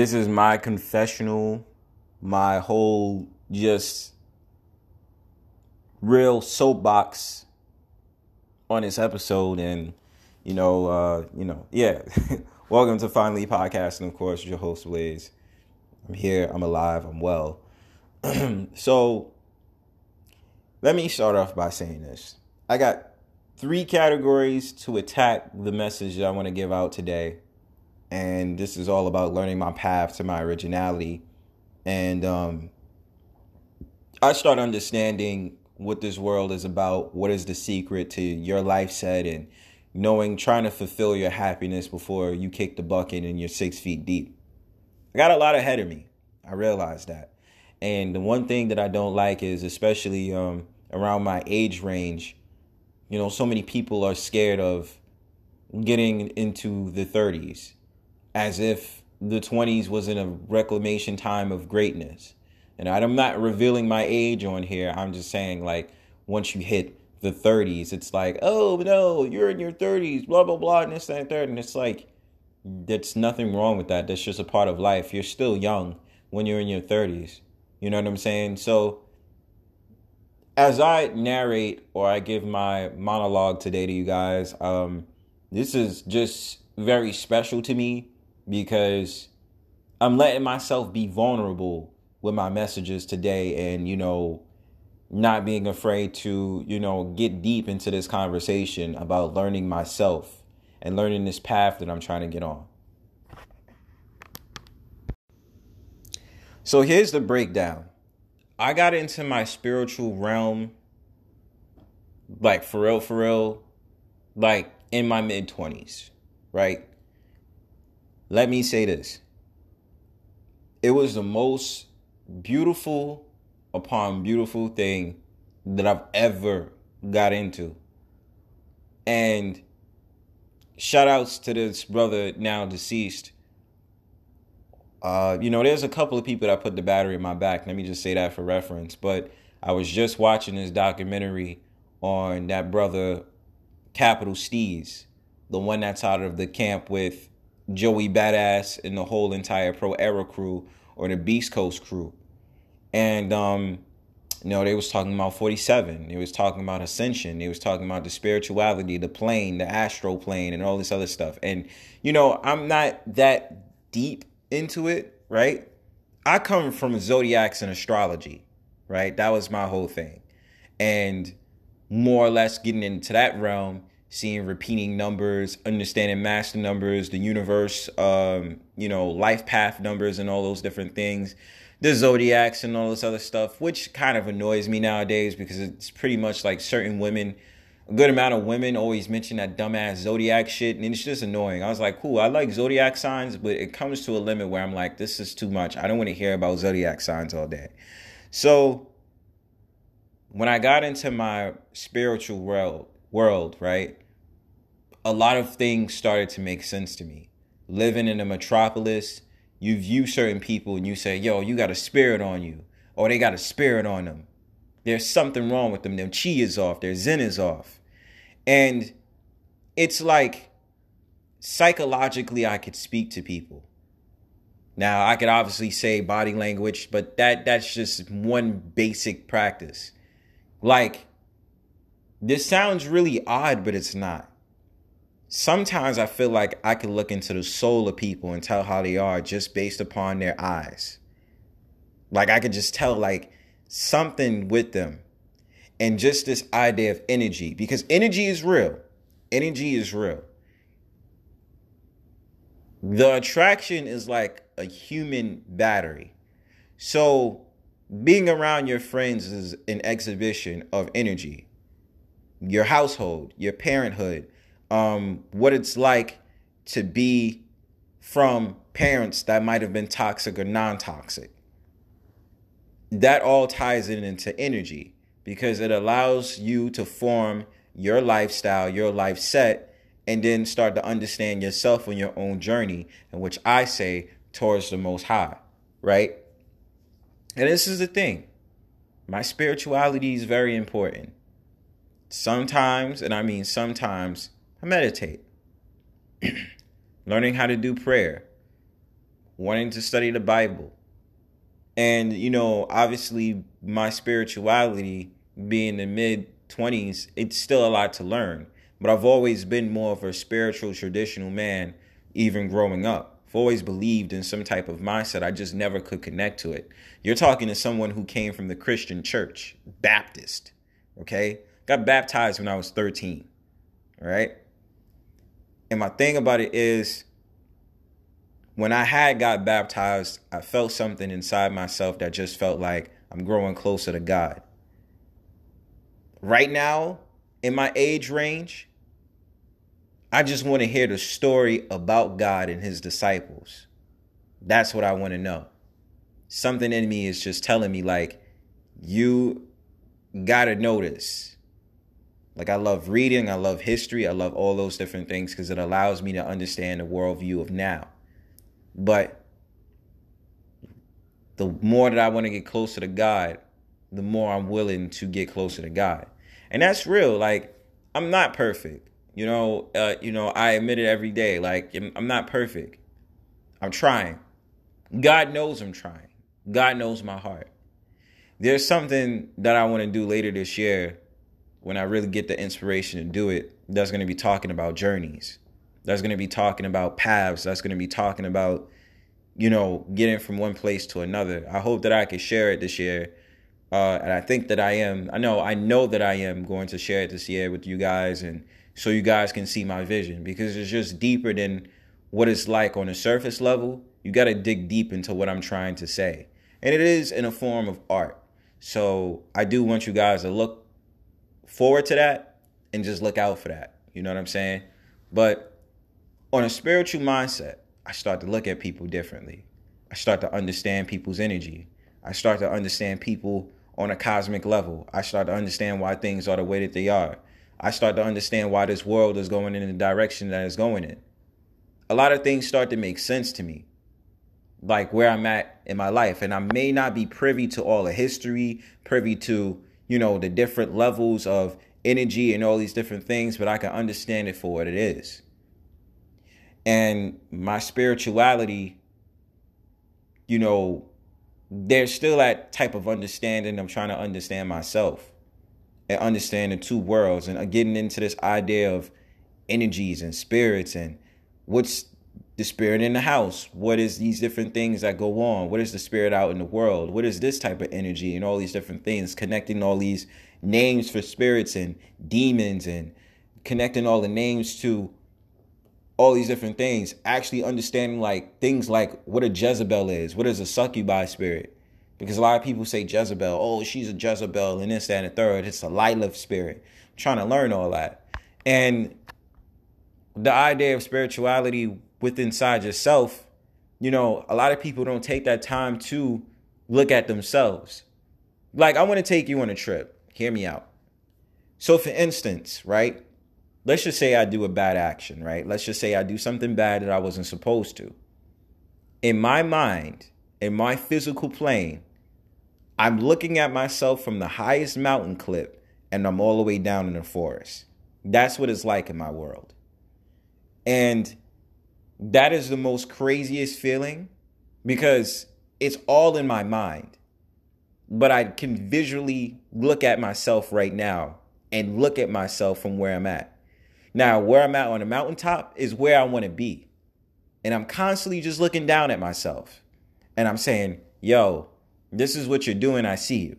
This is my confessional, my whole just real soapbox on this episode. And you know uh you know yeah welcome to finally podcast. And of course your host Blaze. I'm here. I'm alive. I'm well. So let me start off by saying this. I got three categories to attack the message that I want to give out today and this is all about learning my path to my originality and um I start understanding what this world is about, what is the secret to your life set, and knowing trying to fulfill your happiness before you kick the bucket and you're six feet deep. I got a lot ahead of me. I realize that. And the one thing that I don't like is, especially um, around my age range, you know, so many people are scared of getting into the 30s as if the 20s was in a reclamation time of greatness and I'm not revealing my age on here. I'm just saying, like, once you hit the 30s, it's like, oh, no, you're in your 30s, blah, blah, blah, and this, that, and third. And it's like, there's nothing wrong with that. That's just a part of life. You're still young when you're in your 30s. You know what I'm saying? So, as I narrate or I give my monologue today to you guys, um, this is just very special to me because I'm letting myself be vulnerable with my messages today and, you know, not being afraid to, you know, get deep into this conversation about learning myself and learning this path that I'm trying to get on. So here's the breakdown. I got into my spiritual realm like for real for real like in my mid 20s, right? Let me say this. It was the most beautiful upon beautiful thing that I've ever got into. And shout outs to this brother now deceased. Uh, you know, there's a couple of people that put the battery in my back. Let me just say that for reference. But I was just watching this documentary on that brother, Capital Steez, the one that's out of the camp with Joey Badass and the whole entire Pro Era crew or the Beast Coast crew. And um, you know they was talking about 47 they was talking about ascension. They was talking about the spirituality the plane the astral plane and all this other stuff. And you know i'm not that deep into it right? I come from zodiacs and astrology right? That was my whole thing. And more or less getting into that realm seeing repeating numbers understanding master numbers the universe um, you know life path numbers and all those different things the zodiacs and all this other stuff, which kind of annoys me nowadays because it's pretty much like certain women, a good amount of women always mention that dumbass zodiac shit, and it's just annoying. I was like, cool, I like zodiac signs, but it comes to a limit where I'm like, this is too much. I don't want to hear about zodiac signs all day. So when I got into my spiritual world, world, right, a lot of things started to make sense to me. Living in a metropolis you view certain people and you say, yo, you got a spirit on you, or they got a spirit on them. There's something wrong with them. Their chi is off, their zen is off. And it's like psychologically, I could speak to people. Now, I could obviously say body language, but that that's just one basic practice. Like, this sounds really odd, but it's not sometimes I feel like I can look into the soul of people and tell how they are just based upon their eyes. Like I could just tell like something with them. And just this idea of energy because energy is real. Energy is real. The attraction is like a human battery. So being around your friends is an exhibition of energy. Your household, your parenthood, um, what it's like to be from parents that might have been toxic or non toxic. That all ties in into energy because it allows you to form your lifestyle, your life set, and then start to understand yourself on your own journey, in which I say towards the most high, right? And this is the thing my spirituality is very important. Sometimes, and I mean sometimes, I meditate. Learning how to do prayer, wanting to study the Bible. And, you know, obviously, my spirituality being in the mid 20s, it's still a lot to learn. But I've always been more of a spiritual, traditional man, even growing up. I've always believed in some type of mindset. I just never could connect to it. You're talking to someone who came from the Christian church, Baptist, okay? Got baptized when I was 13, all right? And my thing about it is, when I had got baptized, I felt something inside myself that just felt like I'm growing closer to God. Right now, in my age range, I just want to hear the story about God and his disciples. That's what I want to know. Something in me is just telling me, like, you got to know this. Like, I love reading, I love history, I love all those different things because it allows me to understand the worldview of now. But the more that I want to get closer to God, the more I'm willing to get closer to God. And that's real. Like, I'm not perfect. You know, uh, you know, I admit it every day. Like I'm not perfect. I'm trying. God knows I'm trying. God knows my heart. There's something that I want to do later this year when I really get the inspiration to do it. That's going to be talking about journeys. That's going to be talking about paths. That's going to be talking about, you know, getting from one place to another. I hope that I can share it this year. Uh, and I think that I am. I know. I know that I am going to share it this year with you guys and so you guys can see my vision because it's just deeper than what it's like on a surface level. You got to dig deep into what I'm trying to say. And it is in a form of art. So I do want you guys to look forward to that and just look out for that. You know what I'm saying? But on a spiritual mindset, I start to look at people differently. I start to understand people's energy. I start to understand people on a cosmic level. I start to understand why things are the way that they are. I start to understand why this world is going in the direction that it's going in. A lot of things start to make sense to me, like where I'm at in my life. And I may not be privy to all the history, privy to, you know, the different levels of energy and all these different things, but I can understand it for what it is. And my spirituality, you know, there's still that type of understanding. I'm trying to understand myself and understand the two worlds and uh, getting into this idea of energies and spirits and what's the spirit in the house. What is these different things that go on? What is the spirit out in the world? What is this type of energy and all these different things? Connecting all these names for spirits and demons and connecting all the names to all these different things. Actually understanding like things like what a jezebel is. What is a succubi spirit? Because a lot of people say Jezebel, oh, she's a Jezebel, and this, that, and the third. It's a Lilith spirit. I'm trying to learn all that. And the idea of spirituality within inside yourself, you know, a lot of people don't take that time to look at themselves. Like, I want to take you on a trip. Hear me out. So, for instance, right? Let's just say I do a bad action, right? Let's just say I do something bad that I wasn't supposed to. In my mind, in my physical plane, I'm looking at myself from the highest mountain clip and I'm all the way down in the forest. That's what it's like in my world. And that is the most craziest feeling because it's all in my mind. But I can visually look at myself right now and look at myself from where I'm at. Now, where I'm at on the mountaintop is where I want to be. And I'm constantly just looking down at myself. And I'm saying, yo, this is what you're doing. I see you.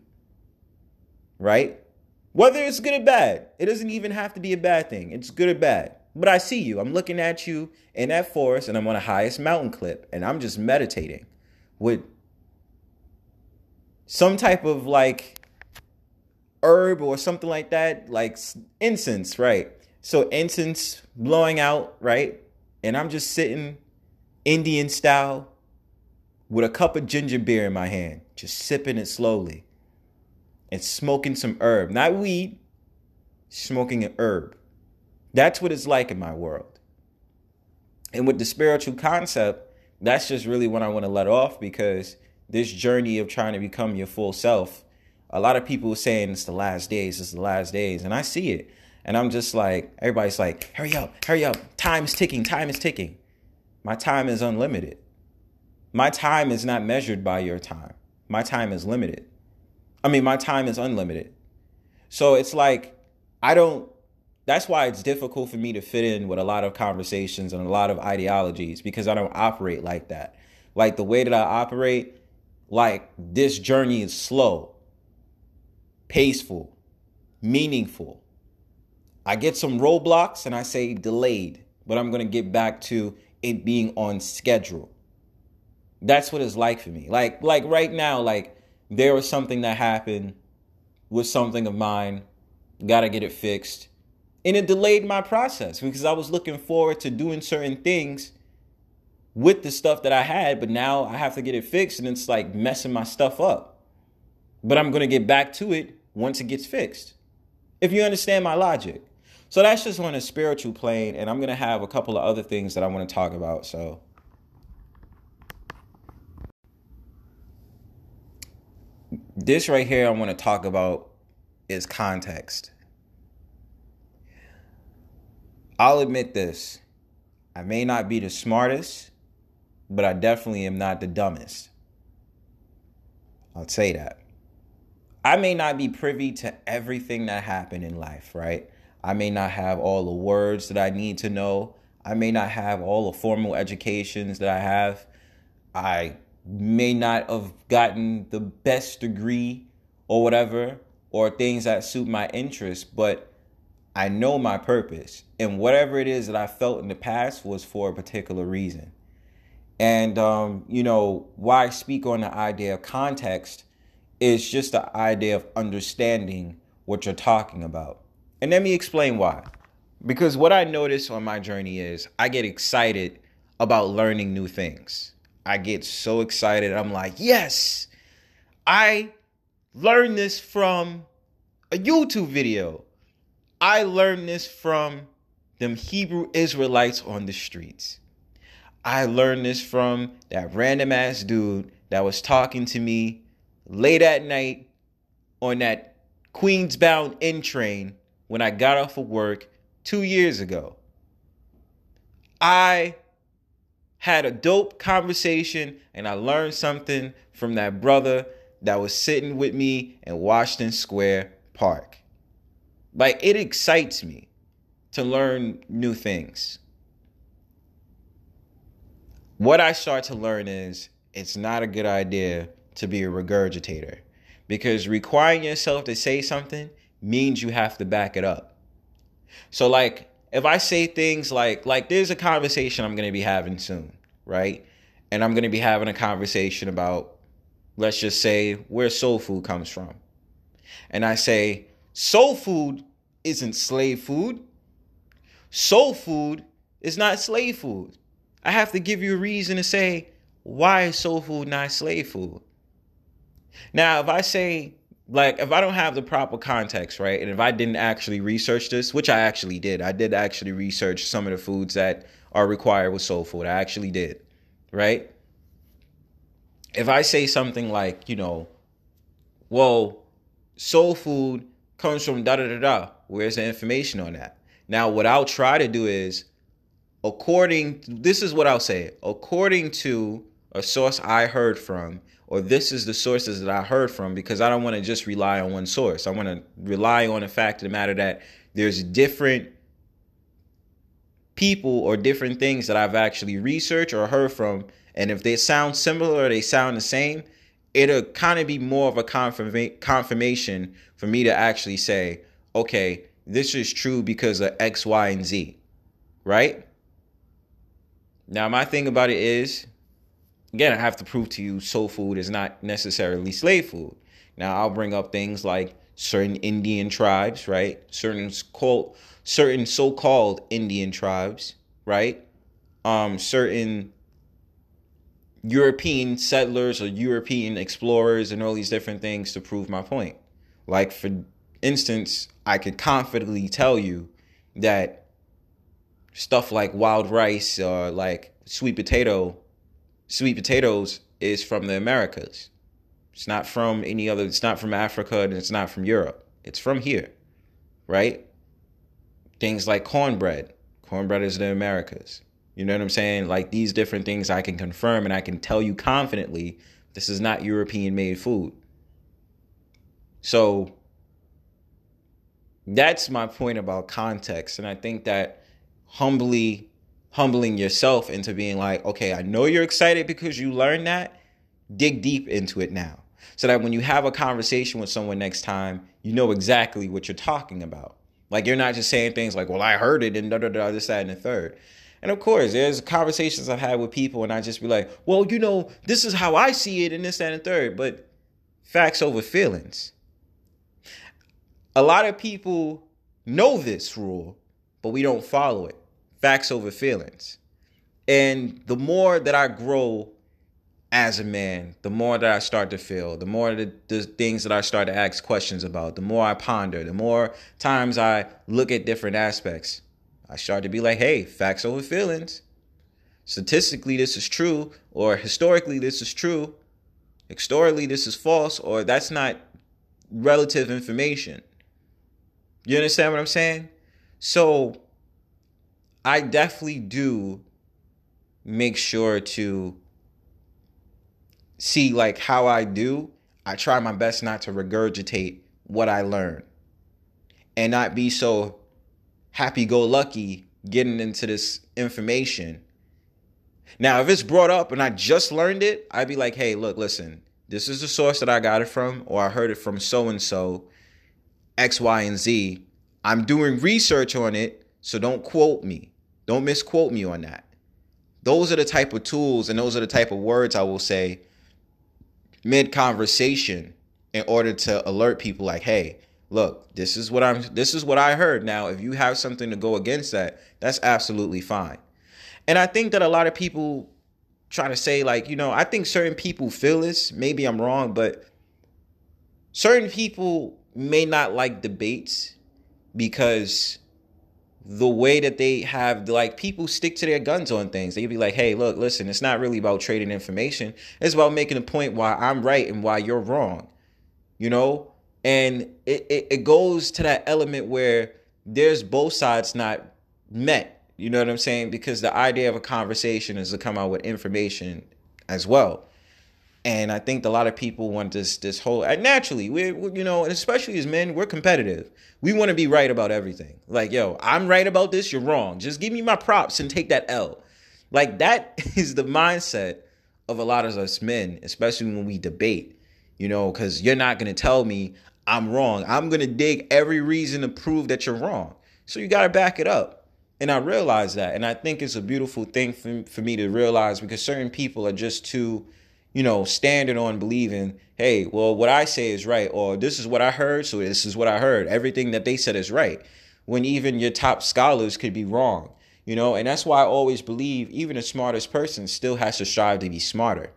Right? Whether it's good or bad, it doesn't even have to be a bad thing. It's good or bad. But I see you. I'm looking at you in that forest and I'm on the highest mountain clip and I'm just meditating with some type of like herb or something like that, like incense, right? So incense blowing out, right? And I'm just sitting Indian style, with a cup of ginger beer in my hand, just sipping it slowly and smoking some herb, not weed, smoking an herb. That's what it's like in my world. And with the spiritual concept, that's just really what I want to let off because this journey of trying to become your full self, a lot of people are saying it's the last days, it's the last days, and I see it. And I'm just like, everybody's like, hurry up, hurry up, time is ticking, time is ticking. My time is unlimited. My time is not measured by your time. My time is limited. I mean, my time is unlimited. So it's like, I don't, that's why it's difficult for me to fit in with a lot of conversations and a lot of ideologies because I don't operate like that. Like the way that I operate, like this journey is slow, paceful, meaningful. I get some roadblocks and I say delayed, but I'm going to get back to it being on schedule. That's what it's like for me. Like like right now like there was something that happened with something of mine, got to get it fixed. And it delayed my process because I was looking forward to doing certain things with the stuff that I had, but now I have to get it fixed and it's like messing my stuff up. But I'm going to get back to it once it gets fixed. If you understand my logic. So that's just on a spiritual plane, and I'm going to have a couple of other things that I want to talk about. So. This right here, I want to talk about is context. I'll admit this. I may not be the smartest, but I definitely am not the dumbest. I'll say that. I may not be privy to everything that happened in life, right? I may not have all the words that I need to know. I may not have all the formal educations that I have. I may not have gotten the best degree or whatever, or things that suit my interests, but I know my purpose. And whatever it is that I felt in the past was for a particular reason. And, um, you know, why I speak on the idea of context is just the idea of understanding what you're talking about. And let me explain why. Because what I notice on my journey is I get excited about learning new things. I get so excited. I'm like, yes, I learned this from a YouTube video. I learned this from them Hebrew Israelites on the streets. I learned this from that random ass dude that was talking to me late at night on that Queensbound N train when I got off of work two years ago. I had a dope conversation and I learned something from that brother that was sitting with me in Washington Square Park. Like, it excites me to learn new things. What I start to learn is it's not a good idea to be a regurgitator because requiring yourself to say something means you have to back it up. So like if I say things like like there's a conversation I'm going to be having soon, right? And I'm going to be having a conversation about let's just say where soul food comes from. And I say soul food isn't slave food. Soul food is not slave food. I have to give you a reason to say why is soul food not slave food? Now, if I say like if I don't have the proper context, right, and if I didn't actually research this, which I actually did, I did actually research some of the foods that are required with soul food. I actually did, right? If I say something like, you know, well, soul food comes from da da da da, where's the information on that? Now, what I'll try to do is, according, this is what I'll say, according to a source I heard from, or this is the sources that I heard from because I don't want to just rely on one source. I want to rely on the fact of the matter that there's different people or different things that I've actually researched or heard from. And if they sound similar or they sound the same, it'll kind of be more of a confirma- confirmation for me to actually say, okay, this is true because of X, Y, and Z. Right? Now, my thing about it is again, I have to prove to you soul food is not necessarily slave food. Now, I'll bring up things like certain Indian tribes, right? Certain called certain so-called Indian tribes, right? Um, certain European settlers or European explorers and all these different things to prove my point. Like, for instance, I could confidently tell you that stuff like wild rice or like sweet potato, sweet potatoes is from the Americas. It's not from any other, it's not from Africa and it's not from Europe. It's from here, right? Things like cornbread. Cornbread is the Americas. You know what I'm saying? Like these different things I can confirm and I can tell you confidently this is not European made food. So that's my point about context. And I think that humbly humbling yourself into being like, okay, I know you're excited because you learned that. Dig deep into it now. So that when you have a conversation with someone next time, you know exactly what you're talking about. Like you're not just saying things like, well, I heard it and da da da, this, that, and the third. And of course, there's conversations I've had with people, and I just be like, well, you know, this is how I see it, and this, that, and the third. But facts over feelings. A lot of people know this rule, but we don't follow it. Facts over feelings. And the more that I grow as a man, the more that I start to feel, the more the, the things that I start to ask questions about, the more I ponder, the more times I look at different aspects, I start to be like, hey, facts over feelings. Statistically, this is true, or historically, this is true. Historically, this is false, or that's not relative information. You understand what I'm saying? So I definitely do make sure to see like how I do. I try my best not to regurgitate what I learn and not be so happy go lucky getting into this information. Now, if it's brought up and I just learned it, I'd be like, hey, look, listen, this is the source that I got it from, or I heard it from so and so, X, Y, and Z. I'm doing research on it, so don't quote me. Don't misquote me on that. Those are the type of tools and those are the type of words I will say mid conversation in order to alert people like, hey, look, this is what I'm this is what I heard. Now, if you have something to go against that, that's absolutely fine. And I think that a lot of people try to say like, you know, I think certain people feel this, maybe I'm wrong, but certain people may not like debates because the way that they have like people stick to their guns on things. They'd be like hey look listen it's not really about trading information. It's about making a point why i'm right and why you're wrong you know? And it, it, it goes to that element where there's both sides not met you know what i'm saying? Because the idea of a conversation is to come out with information as well and I think a lot of people want this this whole naturally we you know and especially as men we're competitive. We want to be right about everything. Like yo, I'm right about this, you're wrong. Just give me my props and take that L. Like that is the mindset of a lot of us men, especially when we debate. You know, cuz you're not to tell me I'm wrong. I'm to dig every reason to prove that you're wrong. So you got to back it up. And I realize that. And I think it's a beautiful thing for, for me to realize because certain people are just too you know, standing on believing, hey, well, what I say is right, or this is what I heard, so this is what I heard. Everything that they said is right. When even your top scholars could be wrong, you know, and that's why I always believe even the smartest person still has to strive to be smarter.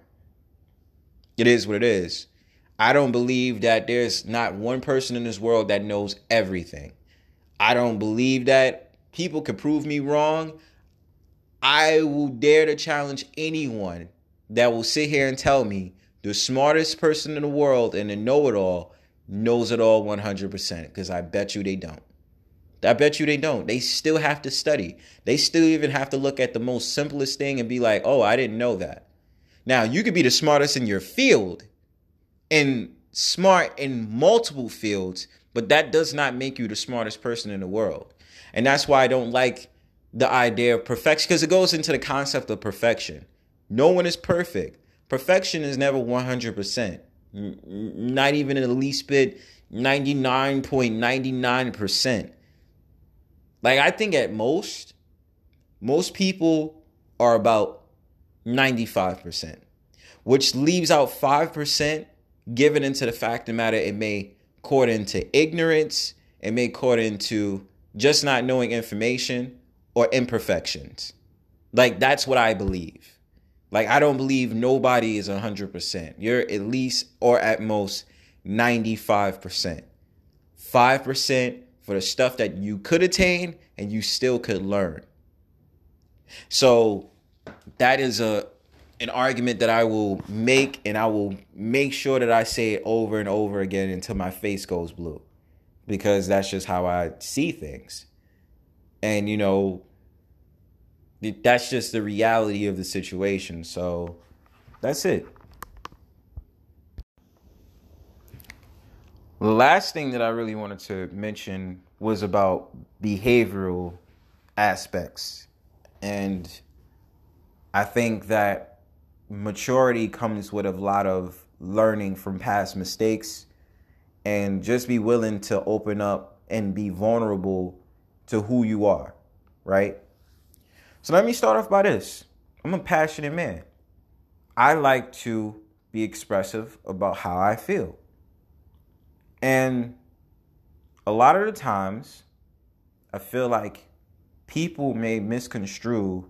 It is what it is. I don't believe that there's not one person in this world that knows everything. I don't believe that people could prove me wrong. I will dare to challenge anyone that will sit here and tell me the smartest person in the world and a know it all knows it all 100% because I bet you they don't. I bet you they don't. They still have to study. They still even have to look at the most simplest thing and be like, oh, I didn't know that. Now, you could be the smartest in your field and smart in multiple fields, but that does not make you the smartest person in the world. And that's why I don't like the idea of perfection because it goes into the concept of perfection. No one is perfect. Perfection is never 100%. Not even in the least bit 99.99%. Like I think at most most people are about 95%, which leaves out 5% given into the fact of matter it may caught into ignorance, it may caught into just not knowing information or imperfections. Like that's what I believe. Like I don't believe nobody is 100%. You're at least or at most 95%. 5% for the stuff that you could attain and you still could learn. So that is a an argument that I will make and I will make sure that I say it over and over again until my face goes blue. Because that's just how I see things. And you know, that's just the reality of the situation. So that's it. The last thing that I really wanted to mention was about behavioral aspects. And I think that maturity comes with a lot of learning from past mistakes and just be willing to open up and be vulnerable to who you are, right? So let me start off by this. I'm a passionate man. I like to be expressive about how I feel. And a lot of the times, I feel like people may misconstrue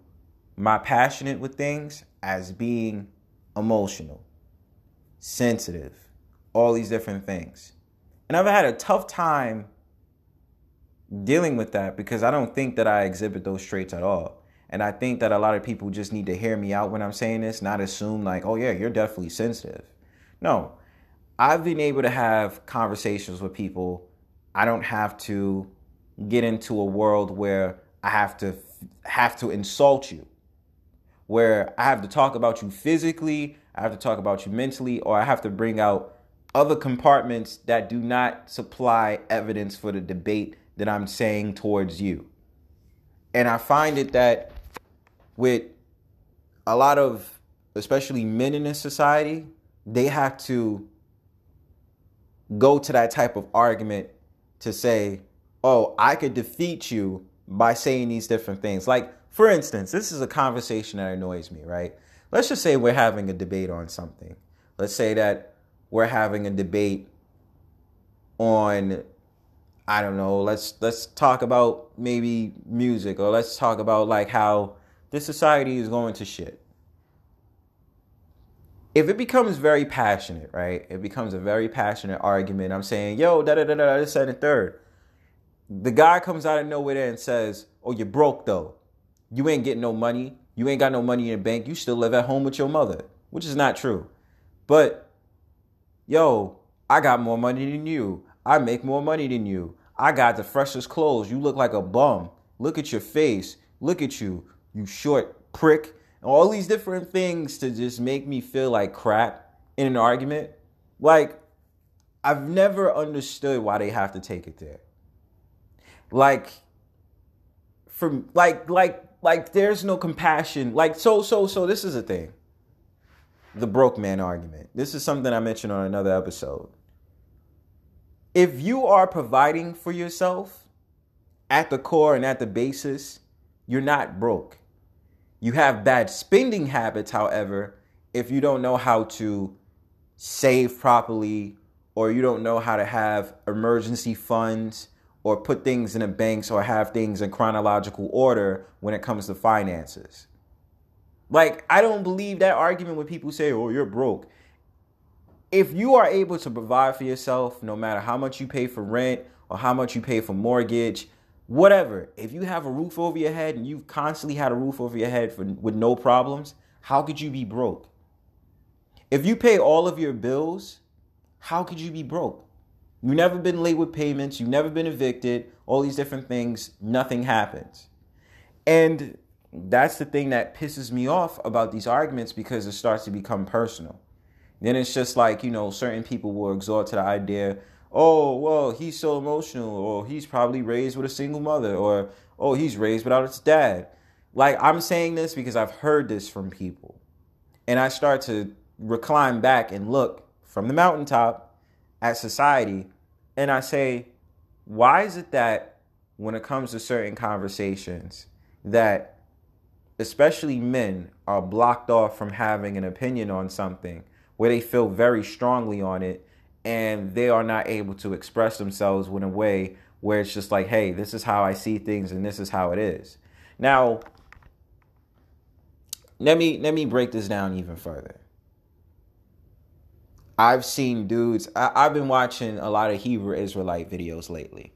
my passionate with things as being emotional, sensitive, all these different things. And I've had a tough time dealing with that because I don't think that I exhibit those traits at all. And I think that a lot of people just need to hear me out when I'm saying this, not assume like, oh yeah, you're definitely sensitive. No, I've been able to have conversations with people. I don't have to get into a world where I have to have to insult you, where I have to talk about you physically, I have to talk about you mentally, or I have to bring out other compartments that do not supply evidence for the debate that I'm saying towards you. And I find it that with a lot of especially men in this society, they have to go to that type of argument to say, oh, I could defeat you by saying these different things. Like, for instance, this is a conversation that annoys me, right? Let's just say we're having a debate on something. Let's say that we're having a debate on I don't know, let's let's talk about maybe music or let's talk about like how this society is going to shit. If it becomes very passionate, right? It becomes a very passionate argument. I'm saying, yo, da da da da, this, and third. The guy comes out of nowhere and says, oh, you're broke though. You ain't getting no money. You ain't got no money in the bank. You still live at home with your mother, which is not true. But, yo, I got more money than you. I make more money than you. I got the freshest clothes. You look like a bum. Look at your face. Look at you you short prick, all these different things to just make me feel like crap in an argument. Like, I've never understood why they have to take it there. Like, from like like like there's no compassion. Like so so so this is a thing. The broke man argument. This is something I mentioned on another episode. If you are providing for yourself at the core and at the basis, you're not broke. You have bad spending habits, however, if you don't know how to save properly or you don't know how to have emergency funds or put things in the banks or have things in chronological order when it comes to finances. Like, I don't believe that argument when people say, oh, you're broke. If you are able to provide for yourself, no matter how much you pay for rent or how much you pay for mortgage, whatever. If you have a roof over your head and you've constantly had a roof over your head for, with no problems, how could you be broke? If you pay all of your bills, how could you be broke? You've never been late with payments, you've never been evicted, all these different things, nothing happens. And that's the thing that pisses me off about these arguments because it starts to become personal. Then it's just like, you know, certain people will exhort to the idea oh, well, he's so emotional, or he's probably raised with a single mother, or oh, he's raised without his dad. Like, I'm saying this because I've heard this from people. And I start to recline back and look from the mountaintop at society, and I say, why is it that when it comes to certain conversations, that especially men are blocked off from having an opinion on something where they feel very strongly on it and they are not able to express themselves in a way where it's just like, hey, this is how I see things and this is how it is. Now, let me let me break this down even further. I've seen dudes. I, I've been watching a lot of Hebrew Israelite videos lately,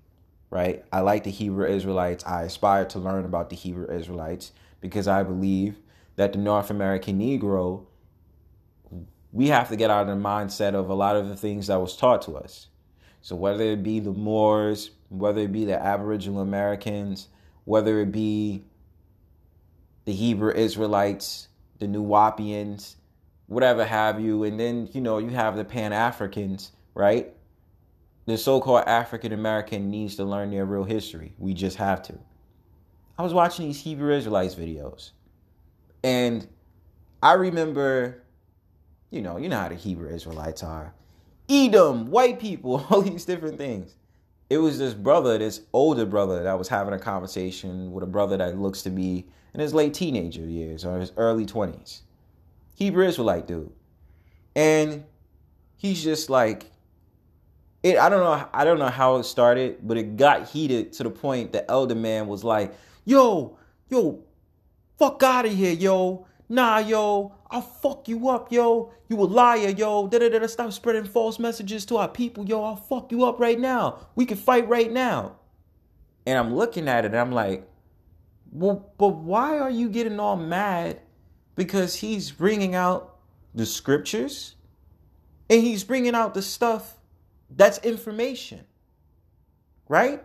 right? I like the Hebrew Israelites. I aspire to learn about the Hebrew Israelites because I believe that the North American Negro, we have to get out of the mindset of a lot of the things that was taught to us. So whether it be the Moors, whether it be the Aboriginal Americans, whether it be the Hebrew Israelites, the Nuwaubians, whatever have you, and then you know you have the Pan Africans, right? The so-called African American needs to learn their real history. We just have to. I was watching these Hebrew Israelites videos, and I remember, you know, you know how the Hebrew Israelites are. Edom, white people, all these different things. It was this brother, this older brother, that was having a conversation with a brother that looks to be in his late teenager years or his early 20s. Hebrew Israelite dude. And he's just like it I don't know I don't know how it started, but it got heated to the point the elder man was like, "Yo, yo, fuck out of here, yo. Nah, yo, I'll fuck you up, yo. You a liar, yo. Da da da. Stop spreading false messages to our people, yo. I'll fuck you up right now. We can fight right now." And I'm looking at it and I'm like, well, but why are you getting all mad? Because he's bringing out the scriptures and he's bringing out the stuff that's information. Right?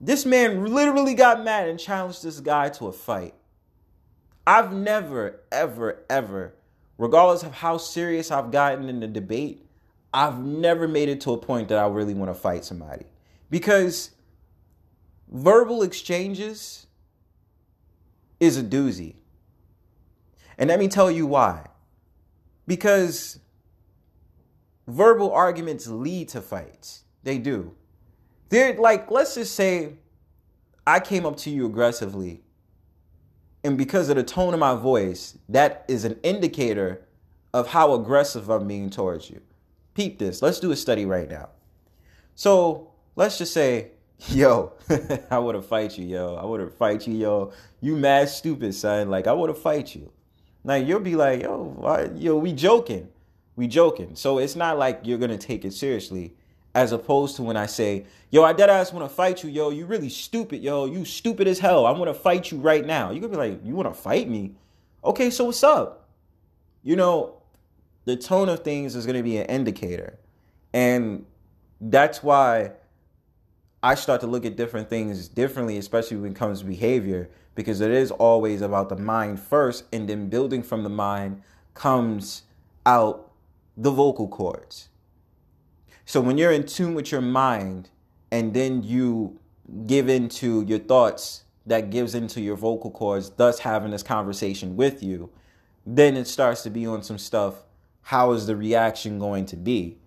This man literally got mad and challenged this guy to a fight. I've never, ever, ever, regardless of how serious I've gotten in the debate, I've never made it to a point that I really want to fight somebody. Because verbal exchanges is a doozy. And let me tell you why. Because verbal arguments lead to fights. They do. They're like, let's just say I came up to you aggressively, and because of the tone of my voice, that is an indicator of how aggressive I'm being towards you. Peep this. Let's do a study right now. So let's just say yo, I would have fight you, yo. I would have fight you, yo. You mad stupid, son. Like I would have fight you. Now you'll be like, yo, why, yo, we joking, we joking. So it's not like you're gonna take it seriously, as opposed to when I say, yo, I dead ass want to fight you, yo. You really stupid, yo. You stupid as hell. I want to fight you right now. You gonna be like, you want to fight me? Okay, so what's up? You know, the tone of things is gonna be an indicator, and that's why I start to look at different things differently, especially when it comes to behavior, because it is always about the mind first, and then building from the mind comes out the vocal cords. So when you're in tune with your mind, and then you give into your thoughts, that gives into your vocal cords, thus having this conversation with you, then it starts to be on some stuff. How is the reaction going to be?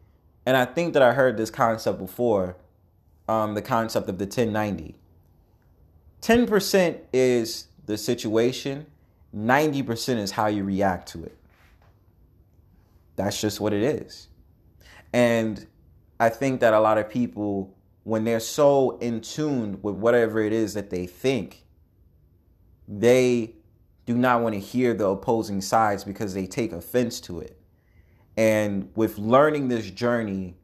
And I think that I heard this concept before um, the concept of the 1090. 10% is the situation, 90% is how you react to it. That's just what it is. And I think that a lot of people, when they're so in tune with whatever it is that they think, they do not want to hear the opposing sides because they take offense to it. And with learning this journey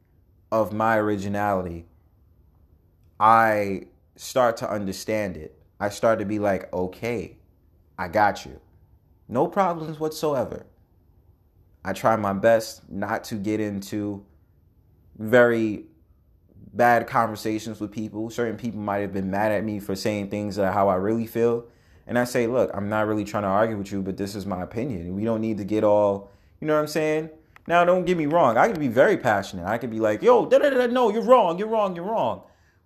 of my originality, I start to understand it. I start to be like, okay, I got you. No problems whatsoever. I try my best not to get into very bad conversations with people. Certain people might have been mad at me for saying things that how I really feel. And I say, look, I'm not really trying to argue with you, but this is my opinion. We don't need to get all, you know what I'm saying? Now, don't get me wrong. I can be very passionate. I can be like, yo, da da da, no, you're wrong, you're wrong, you're wrong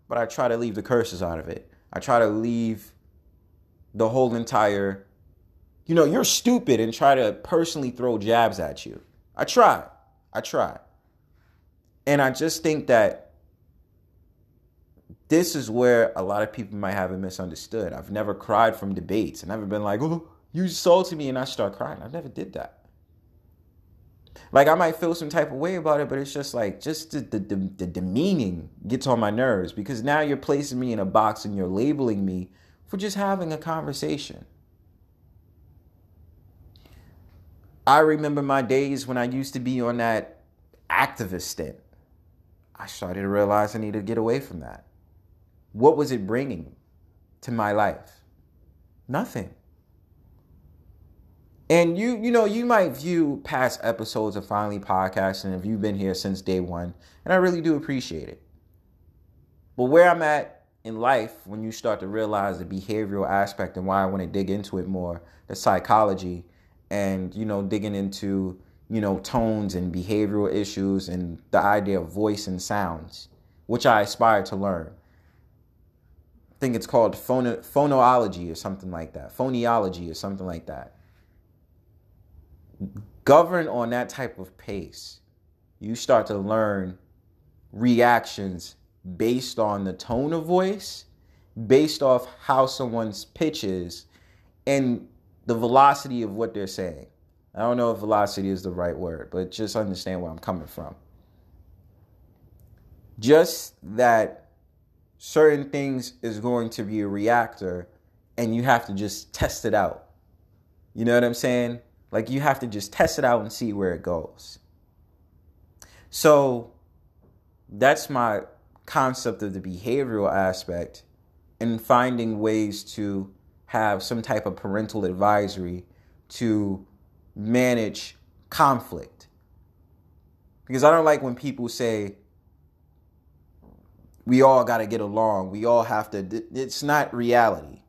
but I try to leave the curses out of it. I try to leave the whole entire, you know, you're stupid and try to personally throw jabs at you. I try. I try. And I just think that this is where a lot of people might have it misunderstood. I've never cried from debates. I've never been like, oh, you insulted me and I start crying. I never did that. Like I might feel some type of way about it, but it's just like just the, the, the, the demeaning gets on my nerves because now you're placing me in a box and you're labeling me for just having a conversation. I remember my days when I used to be on that activist stint. I started to realize I needed to get away from that. What was it bringing to my life? Nothing. And you, you know, you might view past episodes of Finally Podcasting if you've been here since day one, and I really do appreciate it. But where I'm at in life, when you start to realize the behavioral aspect and why I want to dig into it more, the psychology, and you know, digging into you know tones and behavioral issues and the idea of voice and sounds, which I aspire to learn. I think it's called phono- phonology or something like that, phoniology or something like that govern on that type of pace, you start to learn reactions based on the tone of voice, based off how someone's pitch is, and the velocity of what they're saying. I don't know if velocity is the right word, but just understand where I'm coming from. Just that certain things is going to be a reactor and you have to just test it out. You know what I'm saying? Like you have to just test it out and see where it goes. So that's my concept of the behavioral aspect and finding ways to have some type of parental advisory to manage conflict. Because I don't like when people say, we all got to get along. We all have to. It's not reality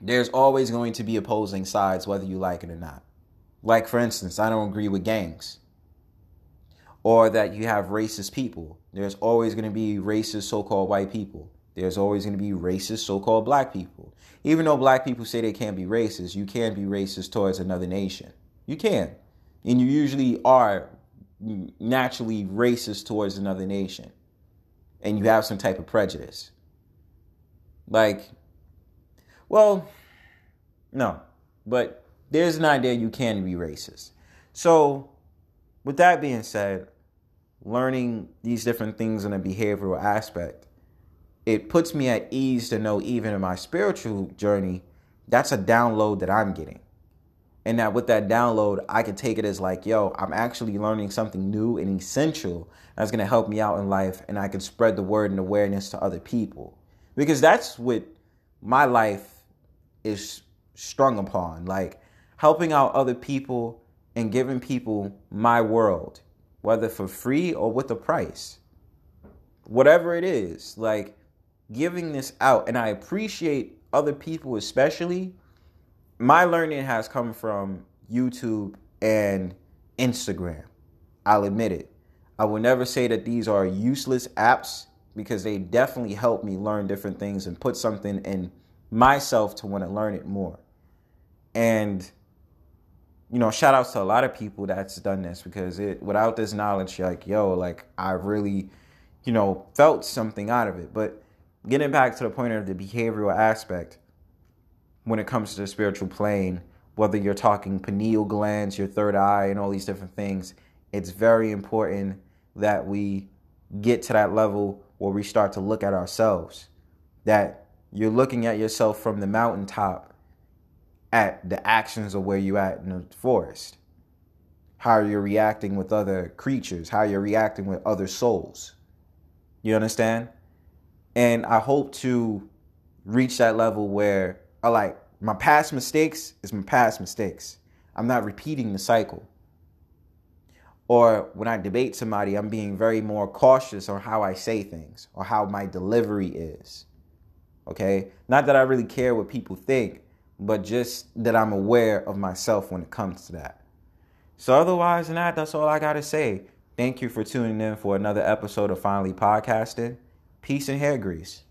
there's always going to be opposing sides, whether you like it or not. Like, for instance, I don't agree with gangs or that you have racist people. There's always going to be racist so called white people. There's always going to be racist so called black people. Even though black people say they can't be racist, you can be racist towards another nation. You can. And you usually are naturally racist towards another nation. And you have some type of prejudice. Like, well, no, but there's an idea you can be racist. So, with that being said, learning these different things in a behavioral aspect, it puts me at ease to know, even in my spiritual journey, that's a download that I'm getting. And that with that download, I can take it as like, yo, I'm actually learning something new and essential that's going to help me out in life. And I can spread the word and awareness to other people. Because that's what my life is strung upon. Like helping out other people and giving people my world, whether for free or with a price. Whatever it is, like giving this out. And I appreciate other people, especially. My learning has come from YouTube and Instagram. I'll admit it. I will never say that these are useless apps because they definitely help me learn different things and put something in myself to want to learn it more. And you know, shout outs to a lot of people that's done this because it without this knowledge, like, yo, like I really, you know, felt something out of it. But getting back to the point of the behavioral aspect when it comes to the spiritual plane, whether you're talking pineal glands, your third eye, and all these different things, it's very important that we get to that level where we start to look at ourselves. That you're looking at yourself from the mountaintop at the actions of where you're at in the forest. How you're reacting with other creatures, how you're reacting with other souls. You understand? And I hope to reach that level where I like my past mistakes is my past mistakes. I'm not repeating the cycle. Or when I debate somebody, I'm being very more cautious on how I say things or how my delivery is. Okay? Not that I really care what people think, but just that I'm aware of myself when it comes to that. So, otherwise than that, that's all I got to say. Thank you for tuning in for another episode of Finally Podcasting. Peace and hair grease.